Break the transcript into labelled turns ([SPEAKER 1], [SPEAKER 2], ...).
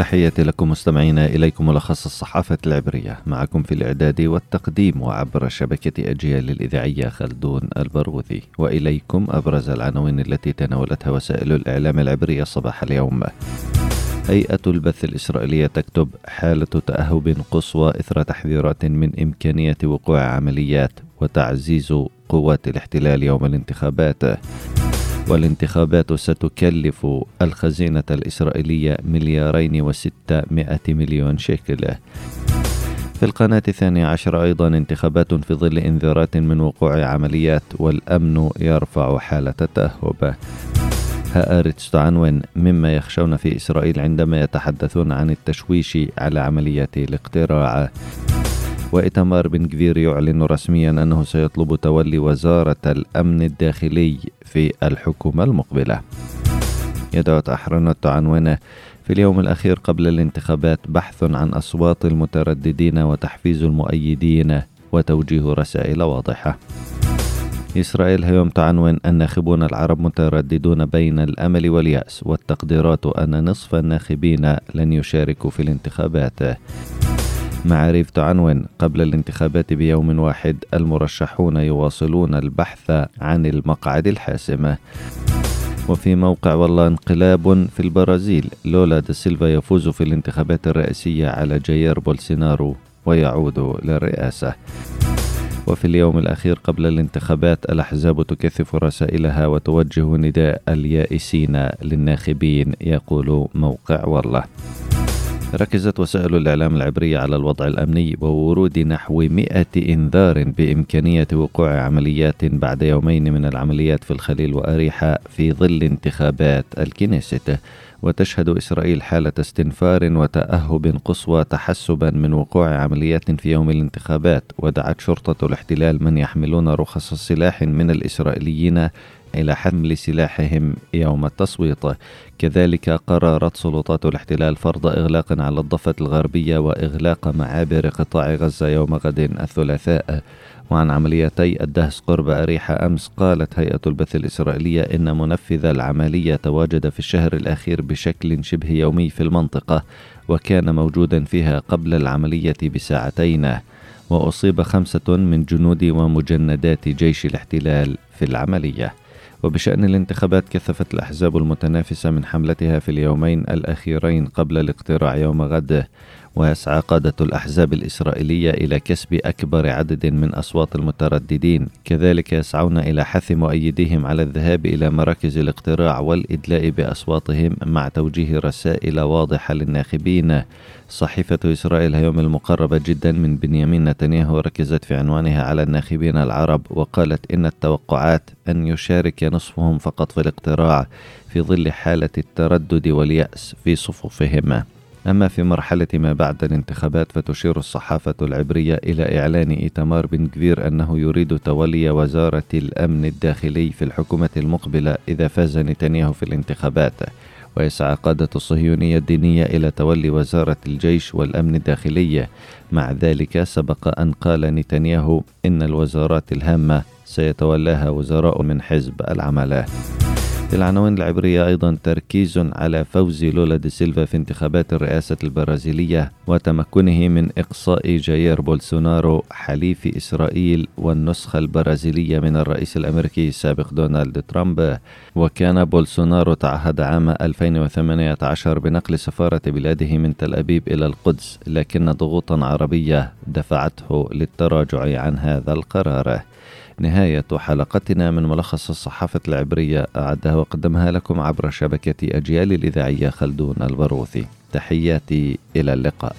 [SPEAKER 1] تحياتي لكم مستمعينا إليكم ملخص الصحافة العبرية. معكم في الإعداد والتقديم وعبر شبكة أجيال الإذاعية خلدون البرغوثي وإليكم أبرز العناوين التي تناولتها وسائل الإعلام العبرية صباح اليوم. هيئة البث الإسرائيلية تكتب حالة تأهب قصوى إثر تحذيرات من إمكانية وقوع عمليات وتعزيز قوات الاحتلال يوم الانتخابات. والانتخابات ستكلف الخزينة الإسرائيلية مليارين وستمائة مليون شيكل. في القناة الثانية عشر أيضا انتخابات في ظل إنذارات من وقوع عمليات والأمن يرفع حالة التأهب. هآرتس تعنون مما يخشون في إسرائيل عندما يتحدثون عن التشويش على عمليات الاقتراع. وإتمار بن كفير يعلن رسميا أنه سيطلب تولي وزارة الأمن الداخلي في الحكومة المقبلة. يدعو أحرنوت عنوانه في اليوم الأخير قبل الانتخابات بحث عن أصوات المترددين وتحفيز المؤيدين وتوجيه رسائل واضحة. إسرائيل هيوم تعنون الناخبون العرب مترددون بين الأمل واليأس والتقديرات أن نصف الناخبين لن يشاركوا في الانتخابات. معاريف تعنون قبل الانتخابات بيوم واحد المرشحون يواصلون البحث عن المقعد الحاسم. وفي موقع والله انقلاب في البرازيل لولا دا سيلفا يفوز في الانتخابات الرئاسية على جاير بولسينارو ويعود للرئاسة. وفي اليوم الأخير قبل الانتخابات الأحزاب تكثف رسائلها وتوجه نداء اليائسين للناخبين يقول موقع والله. ركزت وسائل الإعلام العبرية على الوضع الأمني وورود نحو مئة إنذار بإمكانية وقوع عمليات بعد يومين من العمليات في الخليل وأريحة في ظل انتخابات الكنيست. وتشهد إسرائيل حالة استنفار وتأهب قصوى تحسبا من وقوع عمليات في يوم الانتخابات. ودعت شرطة الاحتلال من يحملون رخص السلاح من الإسرائيليين إلى حمل سلاحهم يوم التصويت. كذلك قررت سلطات الاحتلال فرض إغلاق على الضفة الغربية وإغلاق معابر قطاع غزة يوم غد الثلاثاء. وعن عمليتي الدهس قرب أريحة أمس قالت هيئة البث الإسرائيلية إن منفذ العملية تواجد في الشهر الأخير بشكل شبه يومي في المنطقة وكان موجودا فيها قبل العملية بساعتين. وأصيب خمسة من جنود ومجندات جيش الاحتلال في العملية. وبشأن الانتخابات كثفت الأحزاب المتنافسة من حملتها في اليومين الأخيرين قبل الاقتراع يوم غد ويسعى قادة الأحزاب الإسرائيلية إلى كسب أكبر عدد من أصوات المترددين. كذلك يسعون إلى حث مؤيديهم على الذهاب إلى مراكز الاقتراع والإدلاء بأصواتهم مع توجيه رسائل واضحة للناخبين. صحيفة إسرائيل اليوم المقربة جدا من بنيامين نتنياهو ركزت في عنوانها على الناخبين العرب وقالت إن التوقعات أن يشارك نصفهم فقط في الاقتراع في ظل حالة التردد واليأس في صفوفهم أما في مرحلة ما بعد الانتخابات فتشير الصحافة العبرية إلى إعلان إيتمار بن كبير أنه يريد تولي وزارة الأمن الداخلي في الحكومة المقبلة إذا فاز نتنياهو في الانتخابات. ويسعى قادة الصهيونية الدينية إلى تولي وزارة الجيش والأمن الداخلي. مع ذلك سبق أن قال نتنياهو إن الوزارات الهامة سيتولاها وزراء من حزب العمالة. العناوين العبرية أيضا تركيز على فوز لولا دي سيلفا في انتخابات الرئاسة البرازيلية وتمكنه من إقصاء جاير بولسونارو حليف إسرائيل والنسخة البرازيلية من الرئيس الأمريكي السابق دونالد ترامب. وكان بولسونارو تعهد عام 2018 بنقل سفارة بلاده من تل أبيب إلى القدس لكن ضغوطا عربية دفعته للتراجع عن هذا القرار. نهاية حلقتنا من ملخص الصحافة العبرية أعدها وقدمها لكم عبر شبكة أجيال الإذاعية خلدون البروثي تحياتي إلى اللقاء.